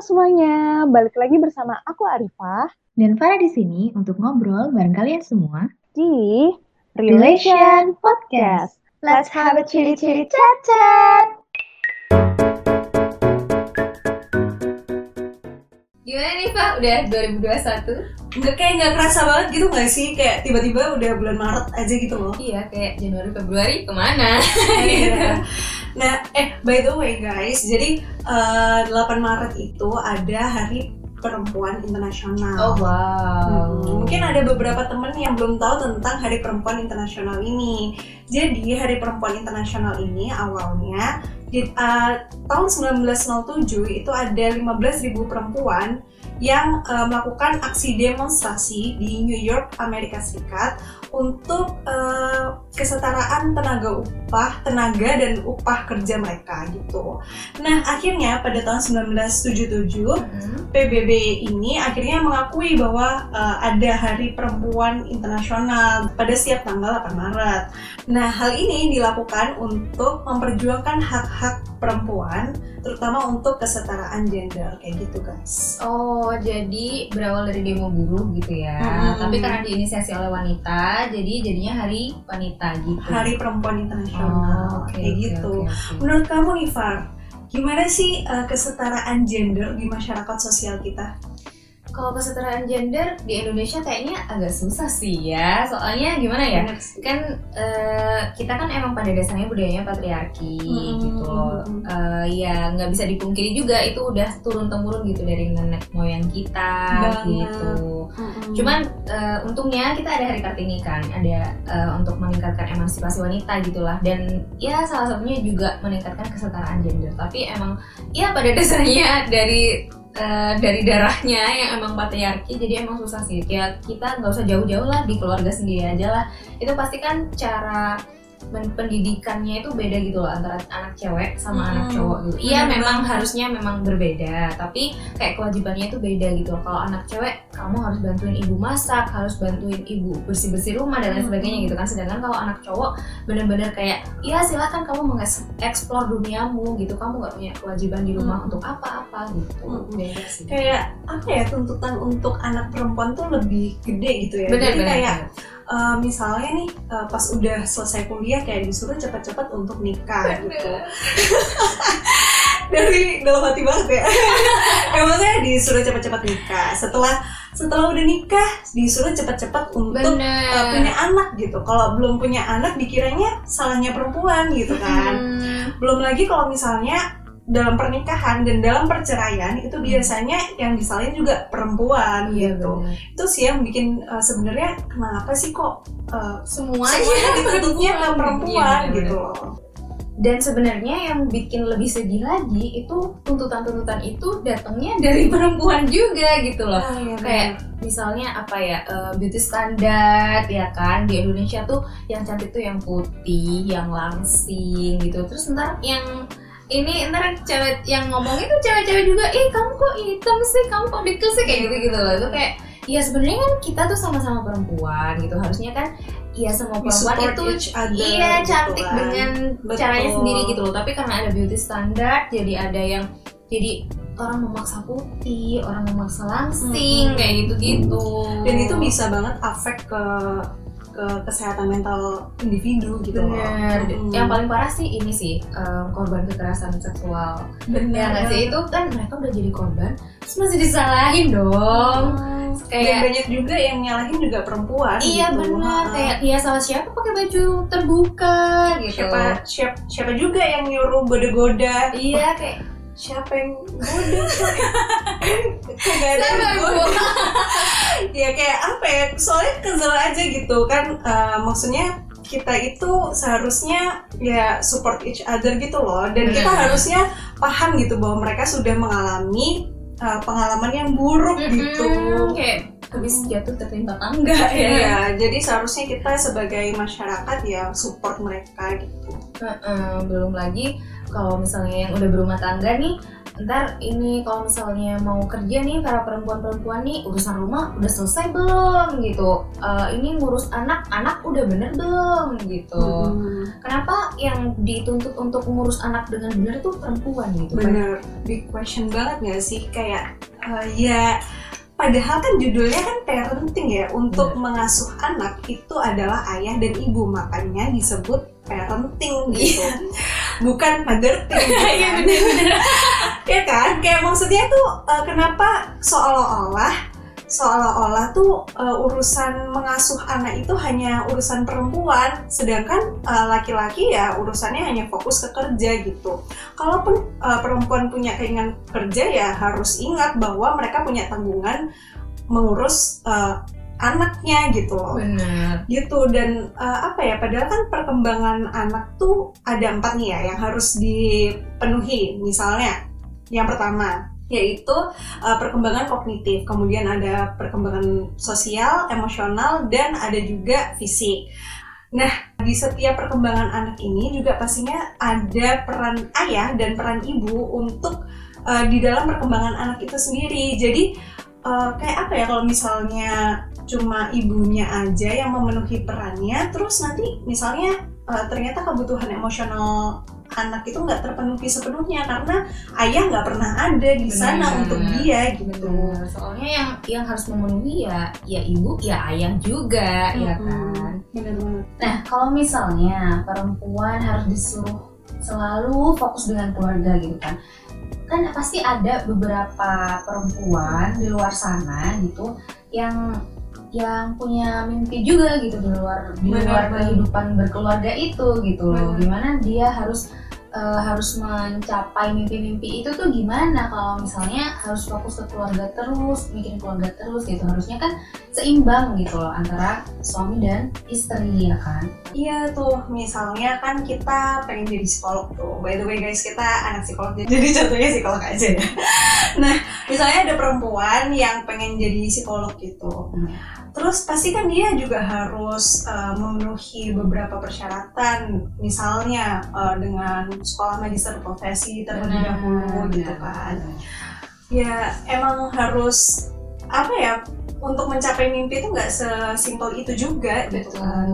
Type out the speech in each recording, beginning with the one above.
semuanya, balik lagi bersama aku Arifah dan Farah di sini untuk ngobrol bareng kalian semua di Relation Podcast. Let's have a chili chili chat chat. Gimana nih Pak? Udah 2021? nggak kayak nggak kerasa banget gitu nggak sih kayak tiba-tiba udah bulan Maret aja gitu loh Iya, kayak Januari Februari ke mana? Iya. nah eh by the way guys jadi eh, 8 Maret itu ada Hari Perempuan Internasional Oh wow. Hmm, mungkin ada beberapa temen yang belum tahu tentang Hari Perempuan Internasional ini. Jadi Hari Perempuan Internasional ini awalnya di uh, tahun 1907 itu ada 15.000 perempuan yang uh, melakukan aksi demonstrasi di New York, Amerika Serikat untuk uh, kesetaraan tenaga upah, tenaga dan upah kerja mereka gitu. Nah, akhirnya pada tahun 1977 Hmm. PBB ini akhirnya mengakui bahwa uh, ada Hari Perempuan Internasional pada setiap tanggal 8 Maret. Nah, hal ini dilakukan untuk memperjuangkan hak-hak perempuan, terutama untuk kesetaraan gender kayak gitu, guys. Oh, jadi berawal dari demo buruh gitu ya. Hmm. Tapi karena diinisiasi oleh wanita, jadi jadinya hari wanita gitu. Hari Perempuan Internasional Oh, oke, kayak oke, gitu. oke, oke. Menurut kamu nih, Far, gimana sih uh, kesetaraan gender di masyarakat sosial kita? Kalau kesetaraan gender di Indonesia kayaknya agak susah sih ya. Soalnya gimana ya? Kan eh, kita kan emang pada dasarnya budayanya patriarki Hmm. gitu loh Eh, ya nggak bisa dipungkiri juga itu udah turun temurun gitu dari nenek moyang kita Banget. gitu Mm-mm. cuman eh, untungnya kita ada hari kartini kan ada eh, untuk meningkatkan emansipasi wanita gitulah dan ya salah satunya juga meningkatkan kesetaraan gender tapi emang ya pada dasarnya dari eh, dari darahnya yang emang patriarki jadi emang susah sih. Kayak kita nggak usah jauh-jauh lah di keluarga sendiri aja lah. Itu pasti kan cara pendidikannya itu beda gitu loh antara anak cewek sama Hmm, anak cowok gitu. Iya memang harusnya memang berbeda, tapi kayak kewajibannya itu beda gitu loh. Kalau anak cewek kamu harus bantuin ibu masak, harus bantuin ibu bersih-bersih rumah dan lain Hmm. sebagainya gitu kan. Sedangkan kalau anak cowok bener-bener kayak ya silahkan kamu mengeksplor duniamu gitu. Kamu nggak punya kewajiban di rumah Hmm. untuk apa-apa gitu. Hmm. Beda sih. kayak apa ya tuntutan untuk anak perempuan tuh lebih gede gitu ya. Bener, Jadi bener, kayak bener. Uh, misalnya nih uh, pas udah selesai kuliah kayak disuruh cepet-cepet untuk nikah gitu. Dari dalam hati banget ya. ya maksudnya disuruh cepet-cepet nikah. Setelah setelah udah nikah disuruh cepet-cepet untuk Bener. uh, punya anak gitu. Kalau belum punya anak dikiranya salahnya perempuan gitu kan. Hmm. Belum lagi kalau misalnya dalam pernikahan dan dalam perceraian itu biasanya yang disalahin juga perempuan Iya gitu. bener. Itu sih yang bikin uh, sebenarnya kenapa sih kok uh, Semuanya, semuanya dituntutnya ke perempuan Iya, gitu bener. loh. Dan sebenarnya yang bikin lebih sedih lagi itu tuntutan-tuntutan itu datangnya dari perempuan juga gitu loh. Ah, iya, Kayak misalnya apa ya eh, beauty standar ya kan di Indonesia tuh yang cantik tuh yang putih, yang langsing gitu. Terus ntar yang ini ntar cewek yang ngomong itu cewek-cewek juga, ih kamu kok hitam sih, kamu kok dikit sih kayak gitu gitu loh. Itu kayak ya sebenarnya kan kita tuh sama-sama perempuan gitu. Harusnya kan ya semua perempuan itu iya gitu cantik kan. dengan Betul. caranya sendiri gitu loh tapi karena ada beauty standard jadi ada yang jadi orang memaksa putih orang memaksa langsing Mm-mm. kayak gitu gitu Dan itu bisa banget afek ke ke kesehatan mental individu gitu loh. bener. Mm. yang paling parah sih ini sih em, korban kekerasan seksual. Bener. Ya nggak sih? Itu kan mereka udah jadi korban terus masih disalahin dong. Dan kayak banyak juga yang nyalahin juga perempuan iya gitu. benar kayak ya salah siapa pakai baju terbuka? Gitu. siapa siapa siapa juga yang nyuruh goda-goda. Iya kayak siapa yang kagak ada Siapa yang goda ya kayak apa ya soalnya kesel aja gitu kan eh, maksudnya kita itu seharusnya ya support each other gitu loh. Dan kita Benar. harusnya paham gitu bahwa mereka sudah mengalami eh, pengalaman yang buruk gitu. kayak habis jatuh tertimpa tangga ya. Iya, jadi seharusnya kita sebagai masyarakat ya support mereka gitu. Heeh, belum lagi kalau misalnya yang udah berumah tangga nih ntar ini kalau misalnya mau kerja nih para perempuan-perempuan nih urusan rumah udah selesai belum gitu? Eh, ini ngurus anak anak udah bener belum gitu? Hmm, kenapa yang dituntut untuk ngurus anak dengan bener tuh perempuan gitu kan bener big question banget gak sih? Kayak eh, ya padahal kan judulnya kan parenting ya. Untuk mengasuh anak itu adalah ayah dan ibu. Makanya disebut parenting gitu. Bukan motherting gitu Iya, kan. bener-bener. ya kan? Kayak maksudnya tuh eh, kenapa seolah-olah seolah-olah tuh eh, urusan mengasuh anak itu hanya urusan perempuan sedangkan eh, laki-laki ya urusannya hanya fokus ke kerja gitu. Kalaupun eh, perempuan punya keinginan kerja ya harus ingat bahwa mereka punya tanggungan mengurus eh, anaknya gitu loh. Bener gitu dan uh, apa ya padahal kan perkembangan anak tuh ada empat nih ya yang harus dipenuhi. Misalnya yang pertama yaitu uh, perkembangan kognitif. Kemudian ada perkembangan sosial emosional dan ada juga fisik. Nah di setiap perkembangan anak ini juga pastinya ada peran ayah dan peran ibu untuk uh, di dalam perkembangan anak itu sendiri. Jadi uh, kayak apa ya kalau misalnya cuma ibunya aja yang memenuhi perannya terus nanti misalnya uh, ternyata kebutuhan emosional anak itu nggak terpenuhi sepenuhnya karena ayah nggak pernah ada di sana untuk dia gitu Bener. soalnya yang yang harus memenuhi ya ya ibu ya ayah juga ya Mm-mm. kan benar banget Nah, kalau misalnya perempuan harus disuruh selalu fokus dengan keluarga gitu kan. Kan pasti ada beberapa perempuan di luar sana gitu yang yang punya mimpi juga gitu di luar di luar kehidupan berkeluarga itu gitu loh. Gimana dia harus eh, harus mencapai mimpi-mimpi itu tuh gimana kalau misalnya harus fokus ke keluarga terus, mikirin keluarga terus gitu. Harusnya kan seimbang gitu loh antara suami dan istri ya kan. Iya tuh, misalnya kan kita pengen jadi psikolog tuh. By the way guys, kita anak psikolog, jadi contohnya psikolog aja ya. Nah, misalnya ada perempuan yang pengen jadi psikolog gitu. Hmm. Terus pasti kan dia juga harus uh, memenuhi beberapa persyaratan, misalnya uh, dengan sekolah magister profesi terlebih dahulu gitu kan. Ya emang harus apa ya untuk mencapai mimpi itu nggak sesimpel itu juga gitu kan.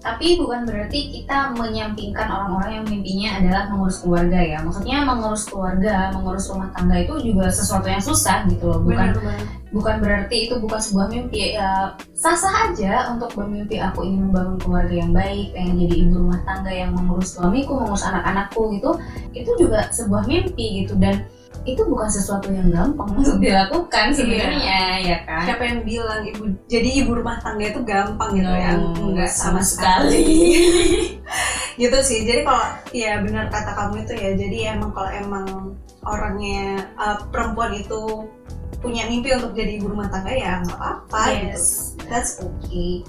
Tapi bukan berarti kita menyampingkan orang-orang yang mimpinya adalah mengurus keluarga ya. Maksudnya mengurus keluarga, mengurus rumah tangga itu juga sesuatu yang susah gitu loh. Bukan Benar banget. bukan berarti itu bukan sebuah mimpi. Ya, sah-sah aja untuk bermimpi aku ingin membangun keluarga yang baik, pengen jadi ibu rumah tangga yang mengurus suamiku, mengurus anak-anakku gitu. Itu juga sebuah mimpi gitu dan itu bukan sesuatu yang gampang. Untuk dilakukan sebenarnya ya kan. siapa yang bilang ibu jadi ibu rumah tangga itu gampang gitu ya? No, enggak sama sama sekali. gitu sih. Jadi kalau ya benar kata kamu itu ya. Jadi emang kalau emang orangnya uh, perempuan itu punya mimpi untuk jadi ibu rumah tangga ya nggak apa-apa gitu. Yes. that's okay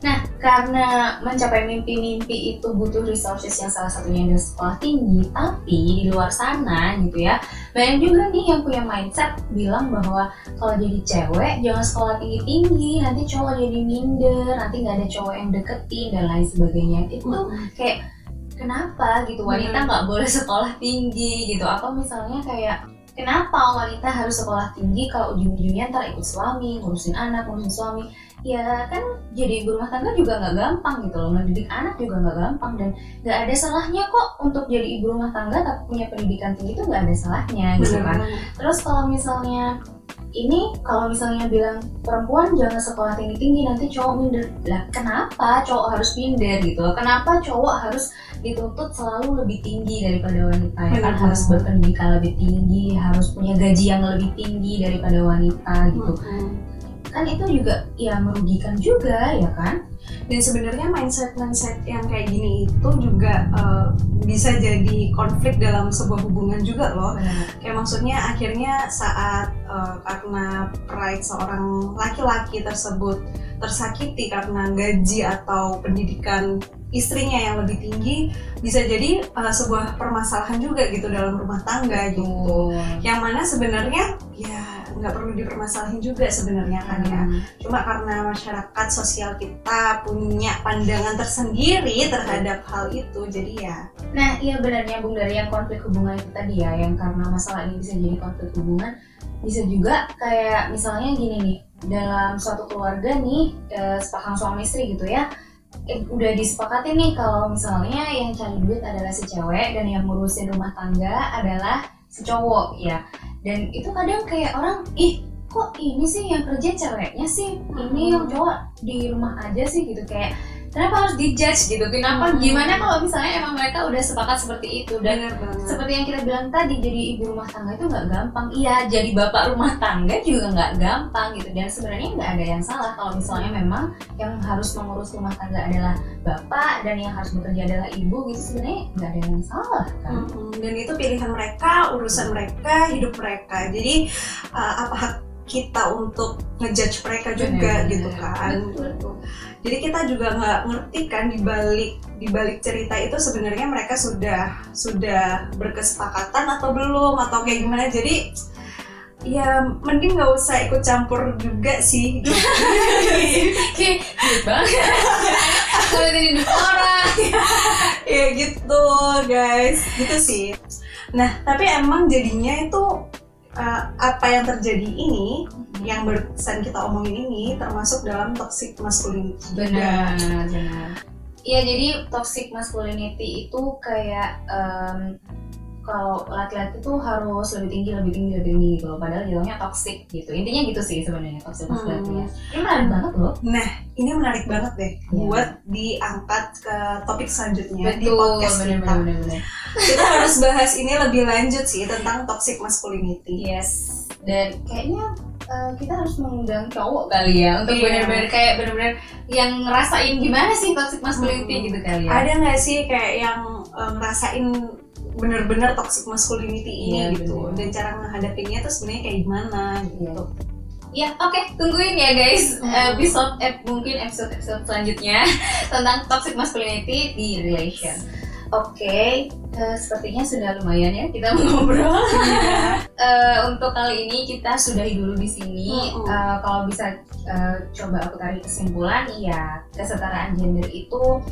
Nah, karena mencapai mimpi-mimpi itu butuh resources yang salah satunya adalah sekolah tinggi, tapi di luar sana gitu ya, banyak juga nih yang punya mindset bilang bahwa kalau jadi cewek jangan sekolah tinggi-tinggi, nanti cowok jadi minder, nanti nggak ada cowok yang deketin dan lain sebagainya. Itu kayak kenapa gitu wanita nggak boleh sekolah tinggi gitu? Atau misalnya kayak kenapa wanita harus sekolah tinggi kalau ujung-ujungnya ntar ikut suami, ngurusin anak, ngurusin suami ya kan jadi ibu rumah tangga juga nggak gampang gitu loh. Ngedidik anak juga nggak gampang dan nggak ada salahnya kok untuk jadi ibu rumah tangga tapi punya pendidikan tinggi itu nggak ada salahnya gitu kan. Terus kalau misalnya ini kalau misalnya bilang perempuan jangan sekolah tinggi tinggi nanti cowok minder. Lah kenapa cowok harus minder gitu? Loh kenapa cowok harus dituntut selalu lebih tinggi daripada wanita ya kan? Harus berpendidikan lebih tinggi harus punya gaji yang lebih tinggi daripada wanita gitu. Kan itu juga ya merugikan juga ya kan? Dan sebenarnya mindset mindset yang kayak gini itu juga uh, bisa jadi konflik dalam sebuah hubungan juga loh. Kayak maksudnya akhirnya saat uh, karena pride seorang laki-laki tersebut tersakiti karena gaji atau pendidikan istrinya yang lebih tinggi bisa jadi uh, sebuah permasalahan juga gitu dalam rumah tangga gitu. Yang mana sebenarnya ya nggak perlu dipermasalahin juga sebenarnya kan ya. Hmm. cuma karena masyarakat sosial kita punya pandangan tersendiri terhadap hal itu jadi ya. Nah, iya benar nyambung dari yang konflik hubungan itu tadi ya, yang karena masalah ini bisa jadi konflik hubungan, bisa juga kayak misalnya gini nih, dalam suatu keluarga nih, eh, sepasang suami istri gitu ya, eh, udah disepakati nih kalau misalnya yang cari duit adalah si cewek dan yang ngurusin rumah tangga adalah si cowok ya, dan itu kadang kayak orang, ih kok ini sih yang kerja ceweknya sih, ini yang cowok di rumah aja sih gitu. Kayak kenapa harus dijudge gitu? Kenapa? Hmm. gimana kalau misalnya emang mereka udah sepakat seperti itu? Dan banget. seperti yang kita bilang tadi jadi ibu rumah tangga itu nggak gampang. Iya jadi bapak rumah tangga juga nggak gampang gitu. Dan sebenarnya nggak ada yang salah kalau misalnya memang yang harus mengurus rumah tangga adalah bapak dan yang harus bekerja adalah ibu gitu. Sebenarnya nggak ada yang salah kan? Mm-mm. dan itu pilihan mereka urusan mereka hidup mereka. Jadi uh, apa hak kita untuk ngejudge mereka juga Benar, gitu benar. kan. Betul. jadi kita juga nggak ngerti kan di balik di balik cerita itu sebenarnya mereka sudah sudah berkesepakatan atau belum atau kayak gimana. Jadi ya mending nggak usah ikut campur juga sih. Gitu. Kayak banget. Kalau hidup orang. Ya gitu guys. Gitu sih. Nah tapi emang jadinya itu uh, apa yang terjadi ini yang barusan kita omongin ini termasuk dalam toxic masculinity. Benar. Benar Iya jadi toxic masculinity itu kayak em, kalau laki-laki tuh harus lebih tinggi lebih tinggi lebih tinggi gitu. Padahal jatuhnya toxic gitu. Intinya gitu sih sebenarnya toxic masculinity ya. ini menarik banget loh. Nah, ini menarik banget deh Iya. buat diangkat ke topik selanjutnya di betul podcast benar kita. benar benar Kita harus bahas ini lebih lanjut sih tentang toxic masculinity. yes dan kayaknya eh, kita harus mengundang cowok kali ya untuk Iya. benar-benar kayak benar-benar yang ngerasain gimana sih toxic masculinity Hmm. gitu kali ya Ada nggak sih kayak yang eh, ngerasain bener-bener toxic masculinity ini Iya, gitu bener. dan cara menghadapinya tuh sebenarnya kayak gimana gitu. Ya, oke, tungguin ya guys Hmm. episode eh, mungkin episode episode selanjutnya tentang toxic masculinity di relation. Oke, eh, sepertinya sudah lumayan ya kita ngobrol. Eh, untuk kali ini kita sudahi dulu di sini. Eh, kalau bisa eh, coba aku tarik kesimpulan, ya kesetaraan gender itu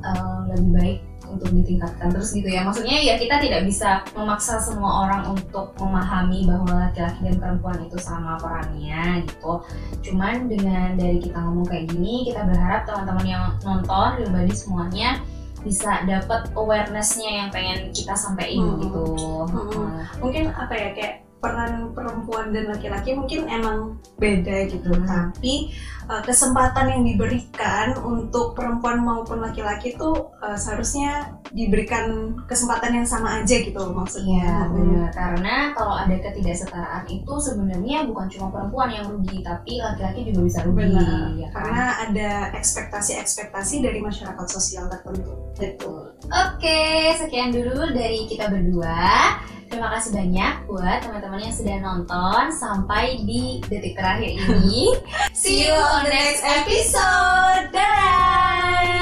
eh, lebih baik untuk ditingkatkan terus gitu ya. Maksudnya ya kita tidak bisa memaksa semua orang untuk memahami bahwa laki-laki dan perempuan itu sama perannya gitu. Cuman dengan dari kita ngomong kayak gini, kita berharap teman-teman yang nonton, pribadi semuanya bisa dapat awarenessnya yang pengen kita sampaikan Hmm. gitu. Hmm. Hmm. Mungkin apa ya kayak peran perempuan dan laki-laki mungkin emang beda gitu, Hmm. tapi uh, kesempatan yang diberikan untuk perempuan maupun laki-laki tuh uh, seharusnya diberikan kesempatan yang sama aja gitu loh maksudnya. Iya Hmm. karena kalau ada ketidaksetaraan itu sebenarnya bukan cuma perempuan yang rugi tapi laki-laki juga bisa rugi Benar, ya kan? karena ada ekspektasi-ekspektasi dari masyarakat sosial tertentu. Betul. Oke, sekian dulu dari kita berdua. Terima kasih banyak buat teman-teman yang sudah nonton sampai di detik terakhir ini. See you on the next episode. Dadah.